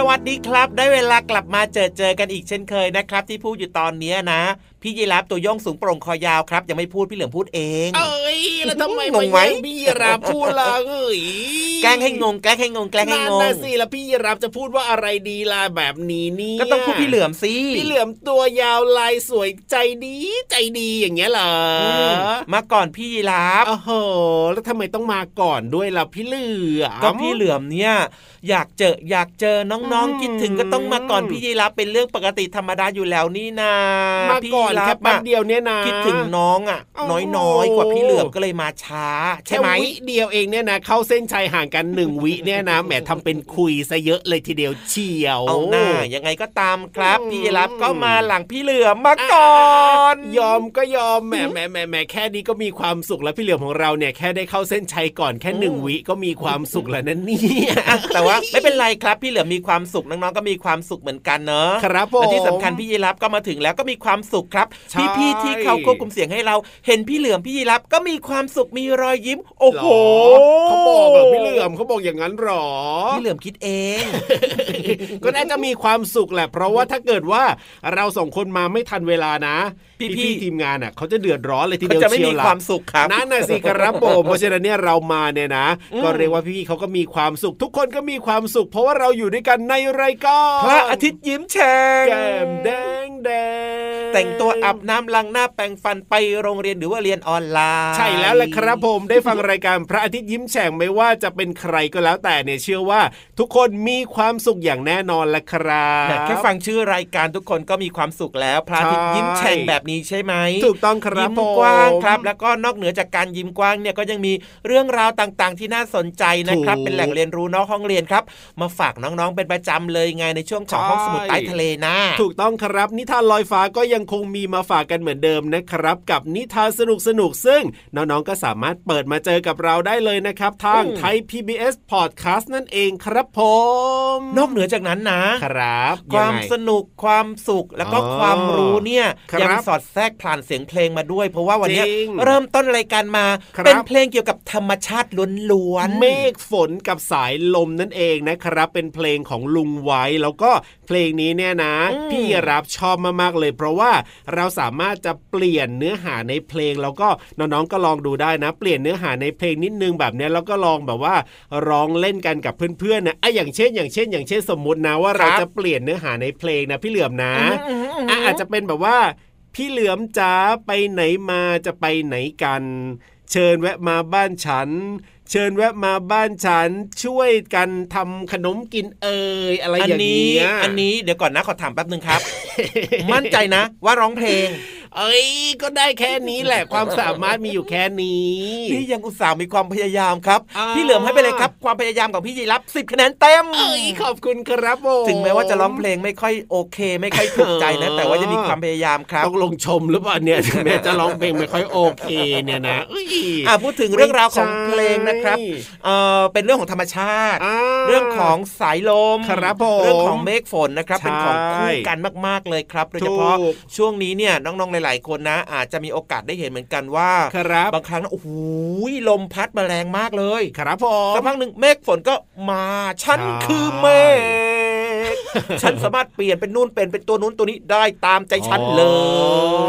สวัสดีครับ ได้เวลากลับมาเจอเจอกันอีกเช่นเคยนะครับ ที่พูดอยู่ตอนนี้นะพี่ยีรับตัวโย่องสูงโปร่งคอยาวครับ ยังไม่พูดพี่เหลือมพูดเอง เอ้ยแล้วทำไมงงไหมาแย่พี่ยีราฟพูดล่ะเอ้ยแกล้งให้งงแกล้งให้งงแกล้งให้นั่นงงนะสิแล้วพี่ยีราฟจะพูดว่าอะไรดีล่ะแบบนี้เนี่ยก็ต้องพูดพี่เหลือมสิพี่เหลือมตัวยาวลายสวยใจดีใจดีอย่างเงี้ยเหรออืมมาก่อนพี่ยีรับโอ้โหแล้วทำไมต้องมาก่อนด้วยล่ะพี่เหลือมก็พี่เหลือมเนี่ยอยากเจออยากเจอน้องอืมๆคิดถึงก็ต้องมาก่อนพี่ยีรับเป็นเรื่องปกติธรรมดาอยู่แล้วนี่นามาพี่ก่อนยีแค่รับแป๊บอะเดียวเนี่ยนะคิดถึงน้องอะโอ้โหน้อยๆกว่าพี่เหลือมก็เลยมาช้า ใช่แค่ไหมวิเดียวเองเนี่ยนะเข้าเส้นชัยห่างกันหนึ่งวิเนี่ยนะแหมทำเป็นคุยซะเยอะเลยทีเดียวเชียวเอาหน้ายังไงก็ตามครับอืมพี่ยีรับก็มาหลังพี่เหลือมมาก่อน ยอมก็ยอมแหมแหมแหมแหมแค่นี้ก็มีความสุขแล้วพี่เหลือมของเราเนี่ยแค่ได้เข้าเส้นชัยก่อนแค่หนึ่งวิก็มีความสุขแล้วนั่นนี่ยอะแต่ว่าไม่เป็นไรครับพี่เหลือมมีความสุขน้องๆก็มีความสุขเหมือนกันเนอะครับผมและที่สำคัญพี่ยีรับก็มาถึงแล้วก็มีความสุขครับใช่พี่ๆที่เขาควบคุมเสียงให้เรา เห็นพี่เหลือมพี่ยีรับก็มีความสุขมีรอยยิ้ม โอ้โหเขาบอกเหรอพี่เหลือมเขาบอกอย่างนั้นหรอพี่เหลือมคิดเอง ก็น่าจะมีความสุขแหละ เพราะว่าถ้าเกิดว่าเราสองคนมาไม่ทันเวลานะพี่พี่ๆทีมงานอะเขาจะเดือดร้อนเลยทีเขาเดียวจะไม่เชียมีวล่ะความสุขครับนั่นน่ะสิครับผมเพราะฉะนั้นเนี่ยเรามาเนี่ยนะอืมก็เรียกว่าพี่ๆเขาก็มีความสุข ทุกคนก็มีความสุข เพราะว่าเราอยู่ด้วยกันในรายการพระอาทิตย์ยิ้มแฉ่งแก้มแดงแดงแต่งตัวอาบน้ำล้างหน้าแปรงฟันไปโรงเรียนหรือว่าเรียนออนไลน์ ใช่แล้วแหละครับผมได้ฟังรายการพระอาทิตย์ยิ้มแฉ่งไม่ว่าจะเป็นใครก็แล้วแต่เนี่ยเชื่อว่า ทุกคนมีความสุขอย่างแน่นอนแหละครับแต่แค่ฟังชื่อรายการทุกคนก็มีความสุขแล้วพระอาทิตย์ใช่ยิ้มแฉ่งแบบนี้ใช่ไหมถูกต้องครับยิ้มผมกว้างครับ แล้วก็นอกเหนือจากการยิ้มกว้างเนี่ยก็ยังมีเรื่องราวต่างๆ ที่น่าสนใจนะครับถูกเป็นแหล่งเรียนรู้นอกห้องเรียนครับ มาฝากน้องๆเป็นประจำเลยไงในช่วงของใช่ห้องสมุดใต้ทะเลนะ ถูกต้องครับนิทานลอยฟ้าก็ยังคงมีมาฝากกันเหมือนเดิมนะครับ กับนิทานสนุกสนุกๆซึ่งน้องๆก็สามารถเปิดมาเจอกับเราได้เลยนะครับ ทางอืมไทย PBS Podcast นั่นเองครับผม นอกเหนือจากนั้นนะครับความยังไงสนุกความสุขแล้วก็อ๋อความรู้เนี่ยครับยังสอดแทรกผ่านเสียงเพลงมาด้วย เพราะว่าวันเนี้ยจริงเริ่มต้นรายการมาครับเป็นเพลงเกี่ยวกับธรรมชาติล้วนๆเมฆฝนกับสายลมนั่นเองนะครับ เป็นเพลงของลุงไว้แล้วก็เพลงนี้เนี่ยนะอืมพี่รับชอบมากๆเลย เพราะว่าเราสามารถจะเปลี่ยนเนื้อหาในเพลง แล้วก็น้องๆก็ลองดูได้นะ เปลี่ยนเนื้อหาในเพลงนิดนึงแบบเนี้ยแล้วก็ลองแบบว่าร้องเล่นกันกับเพื่อนๆนะอะอย่างเช่น อย่างเช่น อย่างเช่นสมมุตินะว่าเราจะเปลี่ยนเนื้อหาในเพลงนะพี่เหลือมนะอืมอืมอืมอะอาจจะเป็นแบบว่าพี่เหลือมจ๋าไปไหนมาจะไปไหนกัน เชิญแวะมาบ้านฉัน เชิญแวะมาบ้านฉันช่วยกันทำขนมกินเอ่ยอะไรอันอย่างนี้เงี้ยอันนี้เดี๋ยวก่อนนะขอถามแป๊บหนึ่งครับ มั่นใจนะว่าร้องเพลง เอ้ยก็ได้แค่นี้แหละความสามารถมีอยู่แค่นี้พี่ยังอุตส่าห์มีความพยายามครับอ่าพี่เหลือมให้ไปเลยครับ ความพยายามของพี่ยีรับสิบคะแนนเต็มเอ้ยขอบคุณครับผมถึงแม้ว่าจะร้องเพลงไม่ค่อยโอเค ไม่ค่อยถูกใจนะ แต่ว่าจะมีความพยายามครับต้องลงชมหรือเปล่าเนี่ยถึงแม้จะร้องเพลงไม่ค่อยโอเคเนี่ยนะเอ้ยอ่าพูดถึงเรื่องราวของเพลงนะครับไม่ใช่เอ่อเป็นเรื่องของธรรมชาติาเรื่องของสายลมครับผมเรื่องของเมฆฝนนะครับใช่เป็นของคู่กันมาก ๆเลยครับโดยเฉพาะถูกช่วงนี้เนี่ยน้องๆหลายๆ คนนะ อาจจะมีโอกาสได้เห็นเหมือนกันว่าครับบางครั้งนะโอ้โหลมพัดมาแรงมากเลย ครับผมสักพักหนึ่งเมฆฝนก็มาฉันใช่คือเมฆฉันสามารถเปลี่ยนเป็นนู่นเป็นเป็นตัวนู้นตัวนี้ได้ตามใจฉันเล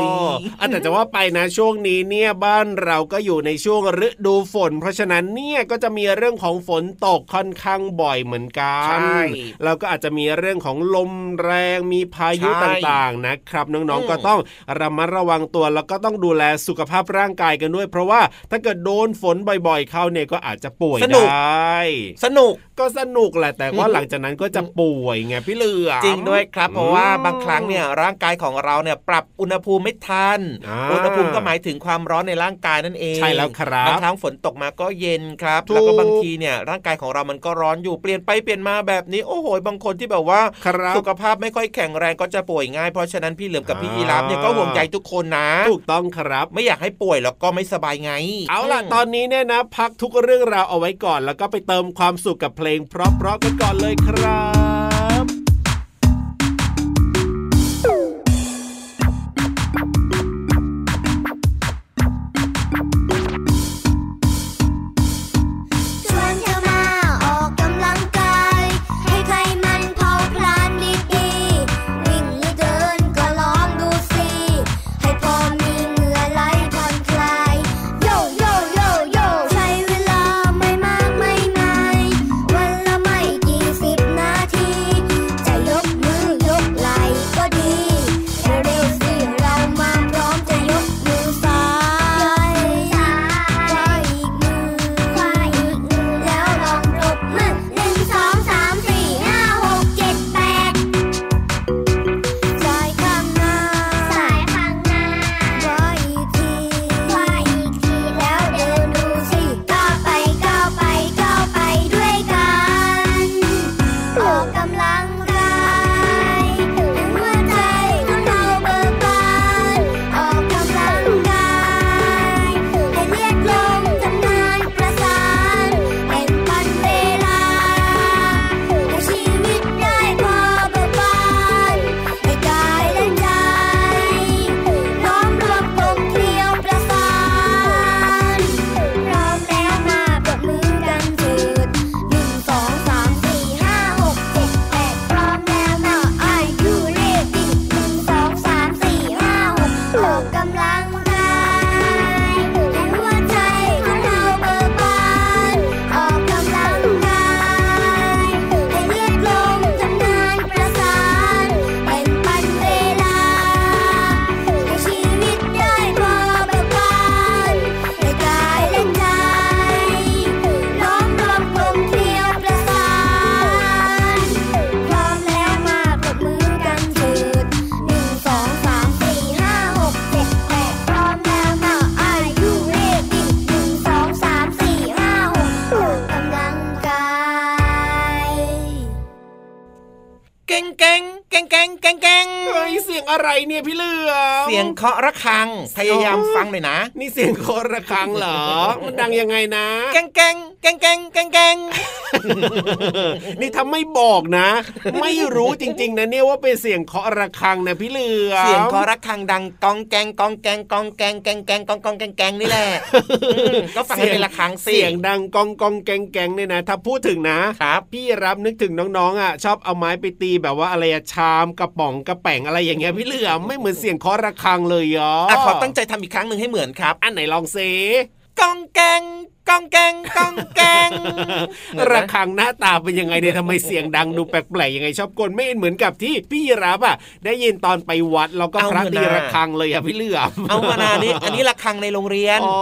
ยอ๋ออะแต่จะว่าไปนะช่วงนี้เนี่ยบ้านเราก็อยู่ในช่วงฤดูฝน เพราะฉะนั้นเนี่ยก็จะมีเรื่องของฝนตกค่อนข้างบ่อยเหมือนกันใช่แล้วก็อาจจะมีเรื่องของลมแรงมีพายุใช่ต่างๆนะครับ น้องอืมๆก็ต้องระมัดระวังตัว แล้วก็ต้องดูแลสุขภาพร่างกายกันด้วย เพราะว่าถ้าเกิดโดนฝนบ่อยๆเข้าเนี่ยก็อาจจะป่วยสนุกได้ สนุกก็สนุกแหละแต่ว่าหลังจากนั้นก็จะป่วยไงพี่เหลือมจริงด้วยครับเพราะว่าอืมบางครั้งเนี่ยร่างกายของเราเนี่ยปรับอุณหภูมิไม่ทันอ่าอุณหภูมิก็หมายถึงความร้อนในร่างกายนั่นเองใช่แล้วครับบางครั้งฝนตกมาก็เย็นครับถูกแล้วก็บางทีเนี่ยร่างกายของเรามันก็ร้อนอยู่เปลี่ยนไปเปลี่ยนมาแบบนี้โอ้โหบางคนที่แบบว่าครับสุขภาพไม่ค่อยแข็งแรงก็จะป่วยง่ายเพราะฉะนั้นพี่เหลือมกับพี่อ่ายีราฟเนี่ยก็ห่วงใยทุกคนนะ ถูกต้องครับ ไม่อยากให้ป่วยแล้วก็ไม่สบายไง เอาล่ะตอนนี้เนี่ยนะ พักทุกเรื่องราวเอาไว้ก่อน แล้วก็ไปเติมความสุขกับเพลงเพราะๆกันก่อนเลยครับ เสียงเคาะระฆัง พยายามฟังหน่อยนะ นี่เสียงโคระฆังเหรอ มันดังยังไงนะเก่งเก่งเก่งเก่งเก่งเก่งนี่ถ้าไม่บอกนะ ไม่รู้จริง ๆ นะเนี่ยว่าเป็นเสียงเคาะระฆังนะพี่เหลือเสียงเคาะระฆังดังกองแกงกองแกงกองแกงแกงแกงกองกองแกงแกงนี่แหละก็ฟังเป็นระฆังเสียงดังกองกองแกงแกงเนี่ยนะ ถ้าพูดถึงนะครับพี่รับนึกถึงน้องๆอะชอบเอาไม้ไปตีแบบว่าอะไรอะชามกระป๋องกระแป๋งอะไรอย่างเงี้ยพี่เหลือไม่เหมือนเสียงเคาะระฆังเลยเหรออะขอตั้งใจทำอีกครั้งหนึ่งให้เหมือนครับ อันไหนลองซิกองแกง กองแกงกองแกงเหมือนไหมระฆังหน้าตาเป็นยังไงเนี่ยทำไมเสียงดังดูแปลกๆยังไงชอบกลไม่เหมือนกับที่พี่ยีรับอะได้ยินตอนไปวัดแล้วก็พระตีระฆังเลยอะพี่เหลือมเอามานานี้อันนี้ระฆังในโรงเรียนอ๋อ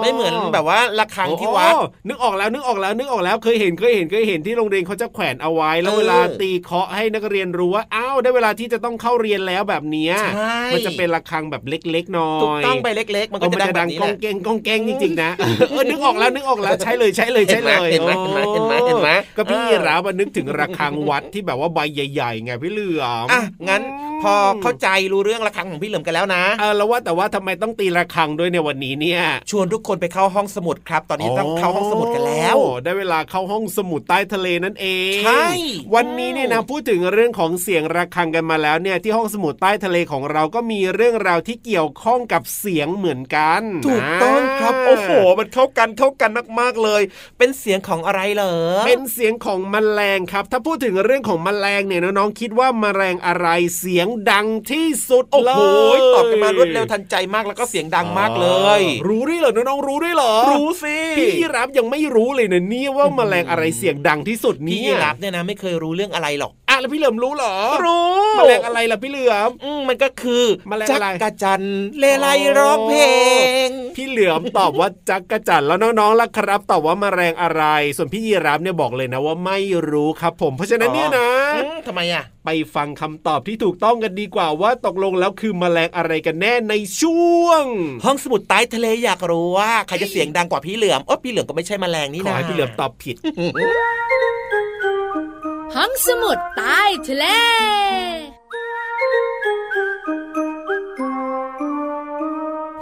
ไม่เหมือนแบบว่าระฆังที่วัดโอ้นึกออกแล้วนึกออกแล้วนึกออกแล้วเคยเห็นเคยเห็นเคยเห็นที่โรงเรียนเขาจะแขวนเอาไว้ แล้วเออเวลาตีเคาะให้นักเรียนรู้ว่าอ้าวได้เวลาที่จะต้องเข้าเรียนแล้วแบบเนี้ยใช่มันจะเป็นระฆังแบบเล็กๆน้อยถูกต้องไปเล็ก ๆ มันเอก็อมันจะจะดัดังงแบบนี้กองแหละเกงกองแกงจริงๆนะเออนึกออกแล้วนึกออกแล้วใช่เลยใช่เลยใช่เลยเห็นไหมเห็นไหมเห็นไหมเห็นไหมก็พี่เออรับนึกถึงระฆังวัดที่แบบว่าใบใหญ่ๆไงพี่เหลือมอะงั้นพอเข้าใจรู้เรื่องระฆังของพี่เหลิมกันแล้วนะเออแล้วว่าแต่ว่าทำไมต้องตีระฆังด้วยในวันนี้เนี่ย ชวนทุกคนไปเข้าห้องสมุดครับ ตอนนี้ต้องเข้าห้องสมุดกันแล้วโอ้ได้เวลาเข้าห้องสมุดใต้ทะเลนั่นเองใช่วันนี้เนี่ยนะพูดถึงเรื่องของเสียงระฆังกันมาแล้วเนี่ยที่ห้องสมุดใต้ทะเลของเราก็มีเรื่องราวที่เกี่ยวข้องกับเสียงเหมือนกัน ถูกต้องครับาโอ้โห มันเข้ากันเข้ากันมากๆเลย เป็นเสียงของอะไรเหรอ เป็นเสียงของแมลงครับ ถ้าพูดถึงเรื่องของแมลงเนี่ยน้องๆคิดว่าแมลงอะไรเสียงดังที่สุดโอ้เลโหยตอบกันมารวดเร็วทันใจมากแล้วก็เสียงดังมากเลย รู้ด้วยเหรอน้องๆรู้ด้วยเหรอ รู้สิพี่ยีรับยังไม่รู้เลยนะเนี่ยว่าแมลงอะไรเสียงดังที่สุดพี่เนี่ยยีรับเนี่ยนะไม่เคยรู้เรื่องอะไรหรอกอะแล้วพี่เหลิมรู้เหรอ รู้แมลงอะไรล่ะพี่เหลือมอืมมันก็คือแมลงจัอะไรกระจันเลไลร้องเพลง พี่เหลือมตอบว่าจักกะจั่นแล้วน้องๆล่ะครับตอบว่าแมลงอะไร ส่วนพี่ยีรับเนี่ยบอกเลยนะว่าไม่รู้ครับผม เพราะฉะนั้นเนี่ยนะอืมทำไมอะ ไปฟังคำตอบที่ถูกต้องกันดีกว่าว่าตกลงแล้วคือแมลงอะไรกันแน่ในช่วง ห้องสมุดใต้ทะเลอยากรู้ว่าใครจะเสียงดังกว่าพี่เหลือมโอ้พี่เหลือมก็ไม่ใช่แมลงนี่ขอนะให้พี่เหลือมตอบผิด ห้องสมุดใต้ทะเล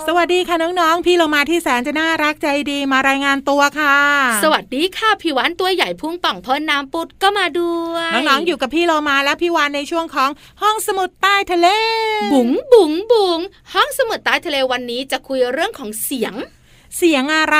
สวัสดีค่ะน้องๆ พี่เรามาที่แสนจะน่ารักใจดีมารายงานตัวค่ะ สวัสดีค่ะพี่หวานตัวใหญ่พุ่งป่องพ้นน้ำปุดก็มาด้วยน้องๆอยู่กับพี่เรามาและพี่วานในช่วงของห้องสมุดใต้ทะเล บุ๋งบุ๋งบุ๋งห้องสมุดใต้ทะเลวันนี้จะคุยเรื่องของเสียง เสียงอะไร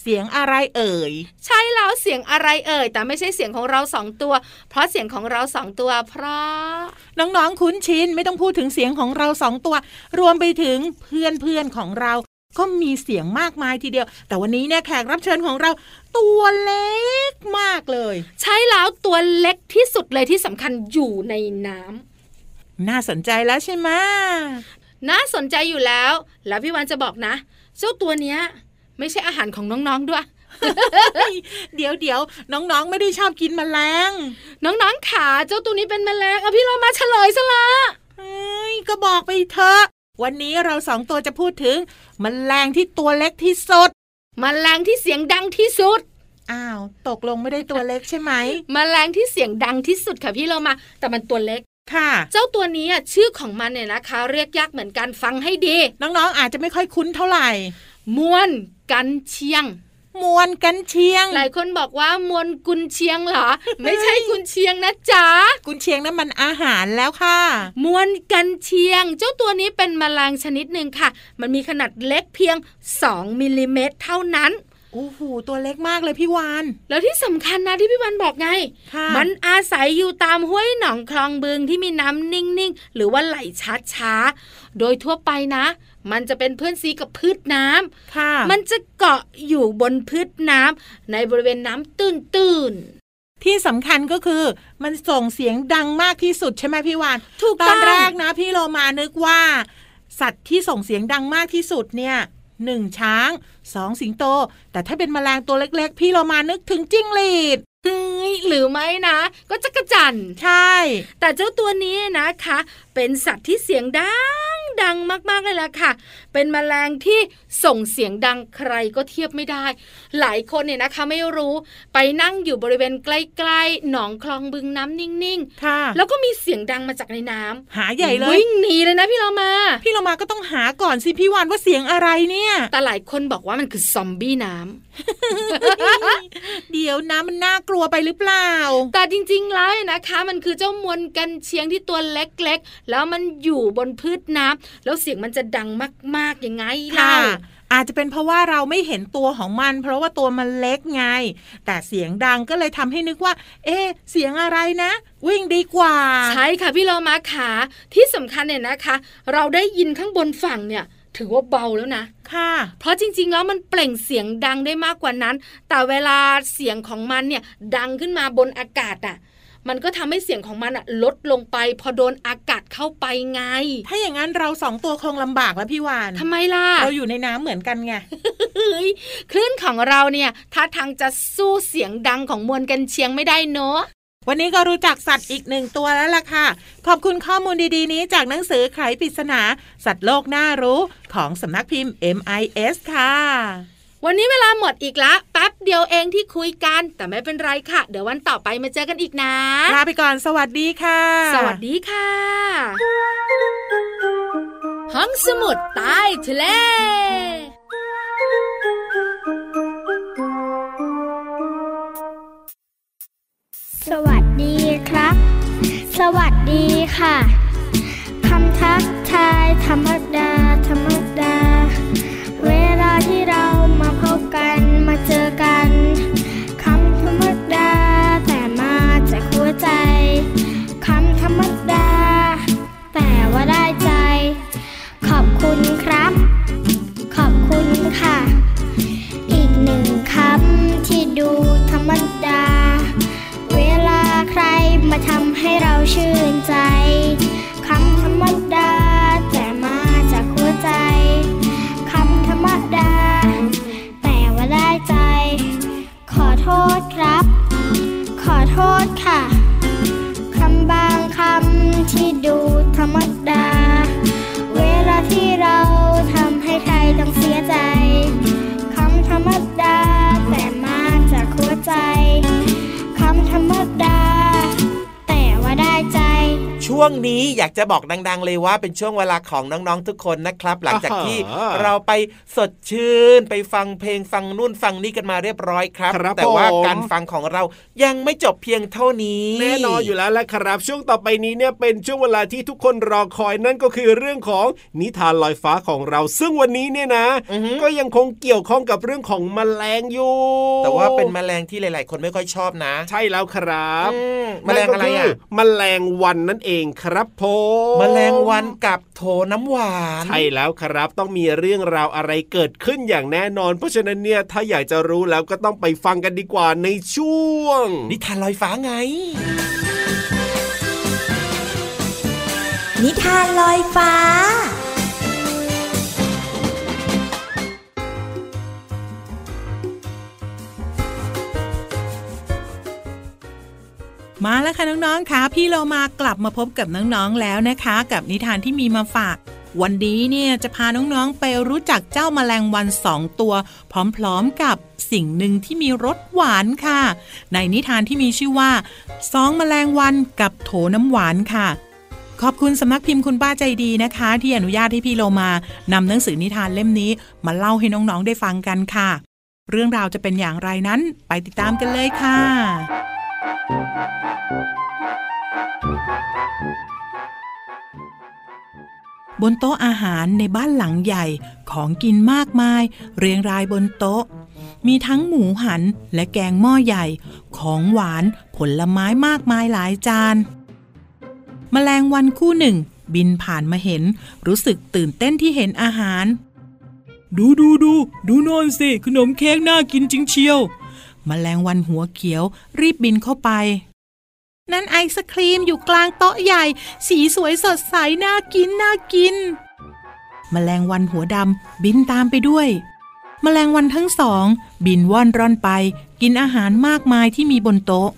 เสียงอะไรเอ่ย ใช่แล้วเสียงอะไรเอ่ย แต่ไม่ใช่เสียงของเราสองตัว เพราะเสียงของเราสองตัว เพราะ น้องๆคุ้นชินไม่ต้องพูดถึงเสียงของเราสองตัว รวมไปถึงเพื่อนๆของเราก็มีเสียงมากมายทีเดียว แต่วันนี้เนี่ยแขกรับเชิญของเรา ตัวเล็กมากเลย ใช่แล้วตัวเล็กที่สุดเลยที่สำคัญอยู่ในน้ำน่าสนใจแล้วใช่ไหมน่าสนใจอยู่แล้ว แล้วพี่วันจะบอกนะ เจ้าตัวเนี้ย ไม่ใช่อาหารของน้องๆด้วย เดี๋ยวเดี๋ยวน้องๆ ไม่ได้ชอบกินแมลง น้องๆขาเจ้าตัวนี้เป็นแมลงเอาพี่เรามาเฉลยซะละเอ้ยก็บอกไปเถอะ วันนี้เราสองตัวจะพูดถึงมแมลงที่ตัวเล็กที่สุดแมลงที่เสียงดังที่สุดอ้าว ตกลงไม่ได้ตัวเล็กใช่ไหมแมลงที่เสียงดังที่สุดค่ะพี่เรามา แต่มันตัวเล็กค่ะ เจ้าตัวนี้อะชื่อของมันเนี่ยนะคะ เรียกยากเหมือนกันฟังให้ดี น้องๆ อาจจะไม่ค่อยคุ้นเท่าไหร่ มวนกันเชียงมวนกันเชียง หลายคนบอกว่ามวนกุนเชียงเหรอ ไม่ใช่กุนเชียงนะจ๊ะ กุนเชียงนั้นมันอาหารแล้วค่ะ มวนกันเชียง เจ้าตัวนี้เป็นแมลงชนิดหนึ่งค่ะ มันมีขนาดเล็กเพียง 2มิลลิเมตรเท่านั้นโอ้โหตัวเล็กมากเลยพี่วานแล้วที่สำคัญนะที่พี่วันบอกไงค่ะมันอาศัยอยู่ตามห้วยหนองคลองบึงที่มีน้ำนิ่งๆ หรือว่าไหลช้าๆ โดยทั่วไปนะ มันจะเป็นเพื่อนซีกับพืชน้ำค่ะ มันจะเกาะอยู่บนพืชน้ำในบริเวณน้ำตื้นที่สำคัญก็คือมันส่งเสียงดังมากที่สุดใช่ไหมพี่วานๆถูกตอต้นองแรกนะ พี่โลมานึกว่า สัตว์ที่ส่งเสียงดังมากที่สุดเนี่ยหนึ่งช้างสองสิงโต แต่ถ้าเป็นแมลงตัวเล็กๆ พี่โลมานึกถึงจิ้งหรีดเฮ้ยหรือไม่นะ ก็จะกระจันใช่ แต่เจ้าตัวนี้นะคะ เป็นสัตว์ที่เสียงดัง ดังมากๆเลยล่ะค่ะ เป็นแมลงที่ส่งเสียงดังใครก็เทียบไม่ได้ หลายคนเนี่ยนะคะไม่รู้ไปนั่งอยู่บริเวณใกล้ๆหนองคลองบึงน้ำนิ่งค่ะๆแล้วก็มีเสียงดังมาจากในน้ำหาใหญ่เลยวิ่งหนีเลยนะพี่เรามา พี่โลมาก็ต้องหาก่อนสิพี่วานว่าเสียงอะไรเนี่ย แต่หลายคนบอกว่ามันคือซอมบี้น้ำเดี๋ยวนะมันน่ากลัวไปหรือเปล่า แต่จริงๆแล้วเนี่ยนะคะ มันคือเจ้ามวลกันเชียงที่ตัวเล็กๆ แล้วมันอยู่บนพืชน้ำแล้วเสียงมันจะดังมากๆยังไงค่ะเล่าอาจจะเป็นเพราะว่าเราไม่เห็นตัวของมัน เพราะว่าตัวมันเล็กไง แต่เสียงดังก็เลยทำให้นึกว่า เอ๊ะเสียงอะไรนะ วิ่งดีกว่า ใช่ค่ะพี่เรามาขาที่สำคัญเนี่ยนะคะ เราได้ยินข้างบนฝั่งเนี่ยถือว่าเบาแล้วนะ ค่ะ เพราะจริงๆ แล้วมันเปล่งเสียงดังได้มากกว่านั้น แต่เวลาเสียงของมันเนี่ยดังขึ้นมาบนอากาศอะ มันก็ทำให้เสียงของมันอะลดลงไป พอโดนอากาศเข้าไปไง ถ้าอย่างนั้นเราสองตัวคงลำบากแล้วพี่วานทำไมล่ะ เราอยู่ในน้ำเหมือนกันไงเฮ้ยคลื่นของเราเนี่ยถ้าทางจะสู้เสียงดังของมวลกันเชียงไม่ได้เนอะวันนี้ก็รู้จักสัตว์อีกหนึ่งตัวแล้วล่ะค่ะ ขอบคุณข้อมูลดีๆ นี้จากหนังสือไขปริศนา สัตว์โลกน่ารู้ของสำนักพิมพ์ MIS ค่ะ วันนี้เวลาหมดอีกละแป๊บเดียวเองที่คุยกัน แต่ไม่เป็นไรค่ะ เดี๋ยววันต่อไปมาเจอกันอีกนะลาไปก่อนสวัสดีค่ะ สวัสดีค่ะห้องสมุดใต้ทะเลสวัสดีครับ สวัสดีค่ะ คำทักทายธรรมดาธรรมำให้ ช่วงนี้อยากจะบอกดัง ๆ เลยว่าเป็นช่วงเวลาของน้องๆทุกคนนะครับ หลังจากที่อ่าฮะเราไปสดชื่นไปฟังเพลงฟังนู่นฟังนี่กันมาเรียบร้อยครับครับแต่ว่าผมการฟังของเรายังไม่จบเพียงเท่านี้แน่นอนอยู่แล้วแหละครับ ช่วงต่อไปนี้เนี่ยเป็นช่วงเวลาที่ทุกคนรอคอยนั่นก็คือเรื่องของนิทานลอยฟ้าของเรา ซึ่งวันนี้เนี่ยนะอือฮึก็ยังคงเกี่ยวข้องกับเรื่องของแมลงอยู่แต่ว่าเป็นแมลงที่หลาย ๆ คนไม่ค่อยชอบนะ ใช่แล้วครับอืมแมลงอะไรนั่นก็อะคืแมลงวันนั่นเองครับผมแมลงวันกับโถน้ำหวาน ใช่แล้วครับต้องมีเรื่องราวอะไรเกิดขึ้นอย่างแน่นอน เพราะฉะนั้นเนี่ยถ้าอยากจะรู้แล้วก็ต้องไปฟังกันดีกว่าในช่วง นิทานลอยฟ้าไง นิทานลอยฟ้า มาแล้วค่ะน้องๆค่ะพี่เรามากลับมาพบกับน้องๆแล้วนะคะ กับนิทานที่มีมาฝาก วันนี้เนี่ยจะพาน้องๆไปรู้จักเจ้าแมลงวันสองตัว พร้อมๆกับสิ่งหนึ่งที่มีรสหวานค่ะ ในนิทานที่มีชื่อว่าสองแมลงวันกับโถน้ำหวานค่ะ ขอบคุณสำนักพิมพ์คุณป้าใจดีนะคะ ที่อนุญาตให้พี่โลมานำหนังสือนิทานเล่มนี้ มาเล่าให้น้องๆได้ฟังกันค่ะ เรื่องราวจะเป็นอย่างไรนั้น ไปติดตามกันเลยค่ะ บนโต๊ะอาหารในบ้านหลังใหญ่ของกินมากมาย เรียงรายบนโต๊ะ มีทั้งหมูหันและแกงหม้อใหญ่ ของหวานผลไม้มากมายหลายจานแมลงวันคู่หนึ่ง บินผ่านมาเห็น รู้สึกตื่นเต้นที่เห็นอาหาร ดูดูดูดูนอนสิ ขนมเค้กน่ากินจริงเชียว แมลงวันหัวเขียว รีบบินเข้าไป นั่นไอศครีมอยู่กลางโต๊ะใหญ่ สีสวยสดใสน่ากินน่ากิน แมลงวันหัวดำบินตามไปด้วย แมลงวันทั้งสอง บินว่อนร่อนไป กินอาหารมากมายที่มีบนโต๊ะ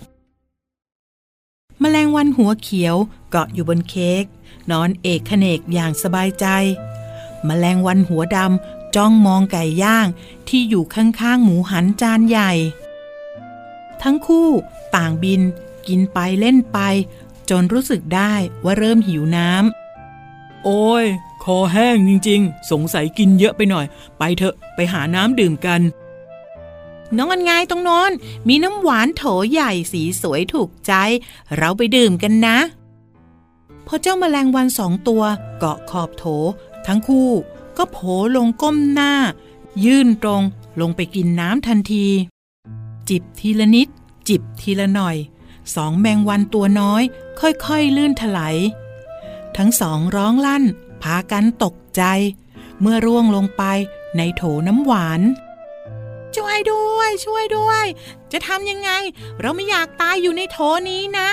แมลงวันหัวเขียวเกาะอยู่บนเค้กนอนเอกเนกอย่างสบายใจ แมลงวันหัวดำจ้องมองไก่ย่างที่อยู่ข้างๆหมูหันจานใหญ่ ทั้งคู่ต่างบิน กินไปเล่นไป จนรู้สึกได้ว่าเริ่มหิวน้ำโอ้ย คอแห้งจริงๆ สงสัยกินเยอะไปหน่อย ไปเถอะไปหาน้ำดื่มกันน้องอันไงตรงโนนมีน้ำหวานโถใหญ่สีสวยถูกใจ เราไปดื่มกันนะ พอเจ้าแมลงวันสองตัวเกาะขอบโถ ทั้งคู่ก็โผลงก้มหน้า ยื่นตรงลงไปกินน้ำทันที จิบทีละนิด จิบทีละหน่อย สองแมงวันตัวน้อย ค่อยๆ ลื่นถลายทั้งสองร้องลั่น พากันตกใจ เมื่อร่วงลงไปในโถน้ำหวาน ช่วยด้วย ช่วยด้วย จะทำยังไง เราไม่อยากตายอยู่ในโถนี้นะ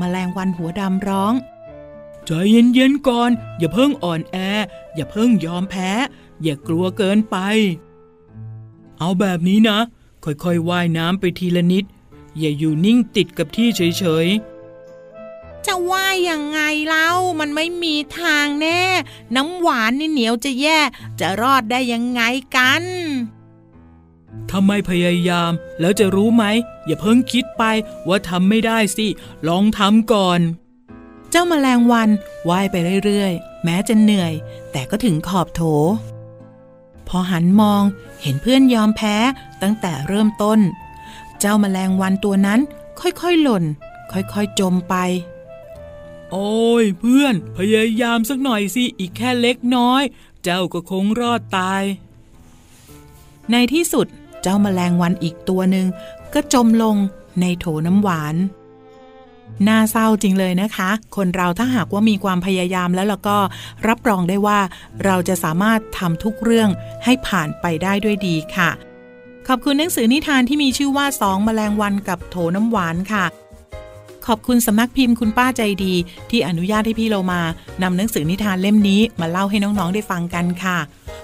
มแมลงวันหัวดำร้องใจเย็นๆก่อน อย่าเพิ่งอ่อนแอ อย่าเพิ่งยอมแพ้ อย่ากลัวเกินไป เอาแบบนี้นะ ค่อยๆว่ายน้ำไปทีละนิด อย่าอยู่นิ่งติดกับที่เฉยๆ จะว่ายยังไงเล่ามันไม่มีทางแน่ น้ำหวานนี่เหนียวจะแย่ จะรอดได้ยังไงกันถ้าไม่พยายาม แล้วจะรู้ไหม อย่าเพิ่งคิดไปว่าทำไม่ได้สิ ลองทำก่อน เจ้าแมลงวันว่ายไปเรื่อยๆ แม้จะเหนื่อย แต่ก็ถึงขอบโถ พอหันมองเห็นเพื่อนยอมแพ้ ตั้งแต่เริ่มต้น เจ้าแมลงวันตัวนั้นค่อยๆหล่น ค่อยๆจมไป โอ้ยเพื่อน พยายามสักหน่อยสิ อีกแค่เล็กน้อย เจ้าก็คงรอดตาย ในที่สุดเจ้าแมลงวันอีกตัวหนึ่งก็จมลงในโถน้ำหวานน่าเศร้าจริงเลยนะคะ คนเราถ้าหากว่ามีความพยายามแล้วแล้วก็รับรองได้ว่า เราจะสามารถทำทุกเรื่องให้ผ่านไปได้ด้วยดีค่ะ ขอบคุณหนังสือนิทานที่มีชื่อว่าสองแมลงวันกับโถน้ำหวานค่ะ ขอบคุณสำนักพิมพ์คุณป้าใจดี ที่อนุญาตให้พี่เรามานำหนังสือนิทานเล่มนี้มาเล่าให้น้องๆได้ฟังกันค่ะ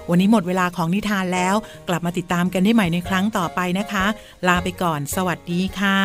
วันนี้หมดเวลาของนิทานแล้ว กลับมาติดตามกันได้ใหม่ในครั้งต่อไปนะคะ ลาไปก่อน สวัสดีค่ะ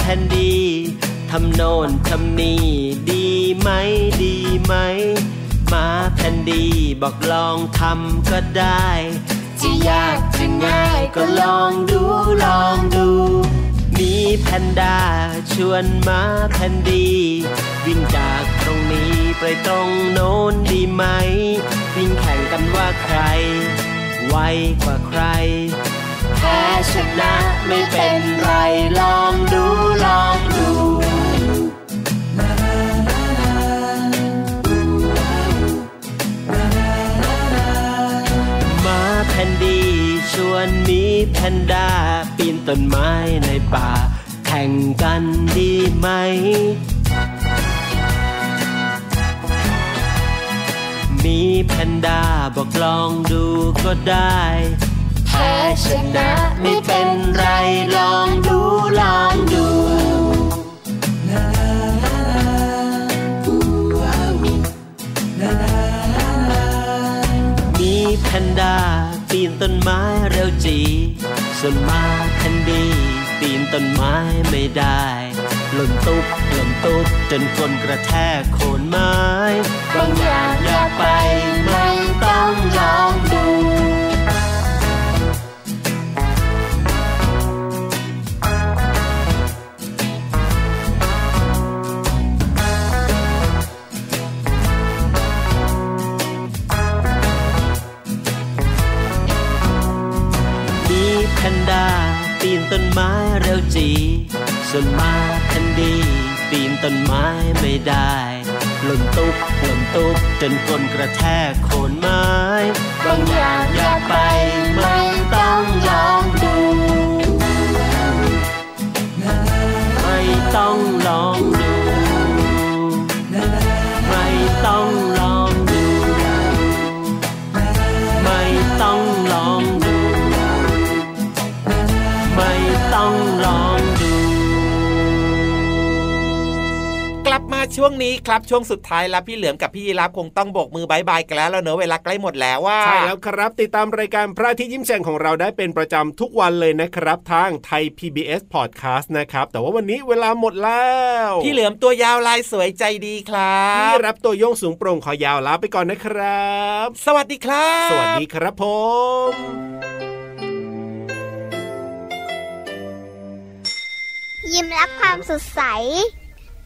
แผ่นดีทำโน่นทำนี่ดีไหมดีไหมมาแผ่นดีบอกลองทำก็ได้จะยากจะง่ายก็ลองดูลองดู มีแพนด้าชวนมาแผ่นดี วิ่งจากตรงนี้ไปตรงโน้นดีไหม วิ่งแข่งกันว่าใคร ไวกว่าใคร ชนะไม่เป็นไรลองดูลองดูมาแผ่นดีชวนมีแพนด้าปีนต้นไม้ในป่า แข่งกันดีไหมมีแพนด้าบอกลองดูก็ได้ พ้ชนะไม่เป็นไรลองดูลองดูมีแพนด้าปีนต้นไม้เร็วจีส่วนมาแคนดีปีนต้นไม้ไม่ได้หล่นตุ๊บหล่นตุ๊บจนคนกระแทกโคนไม้ บางอย่างอยากไปไม่ ช่วงนี้ครับช่วงสุดท้ายแล้วพี่เหลือมกับพี่ยีรับคงต้องโบกมือบายบายกันแล้วแล้วเนอะเวลาใกล้หมดแล้วว่าใช่แล้วครับ ติดตามรายการพระอาทิตย์ยิ้มแฉ่งของเราได้เป็นประจำทุกวันเลยนะครับ ทางไทย PBS Podcast นะครับ แต่ว่าวันนี้เวลาหมดแล้ว พี่เหลือมตัวยาวลายสวยใจดีครัพี่บรับตัวโยงสูงโปร่งคอยาวลาไปก่อนนะครับ สวัสดีครับ สวัสดีครับผมยิ้มรับความสดใส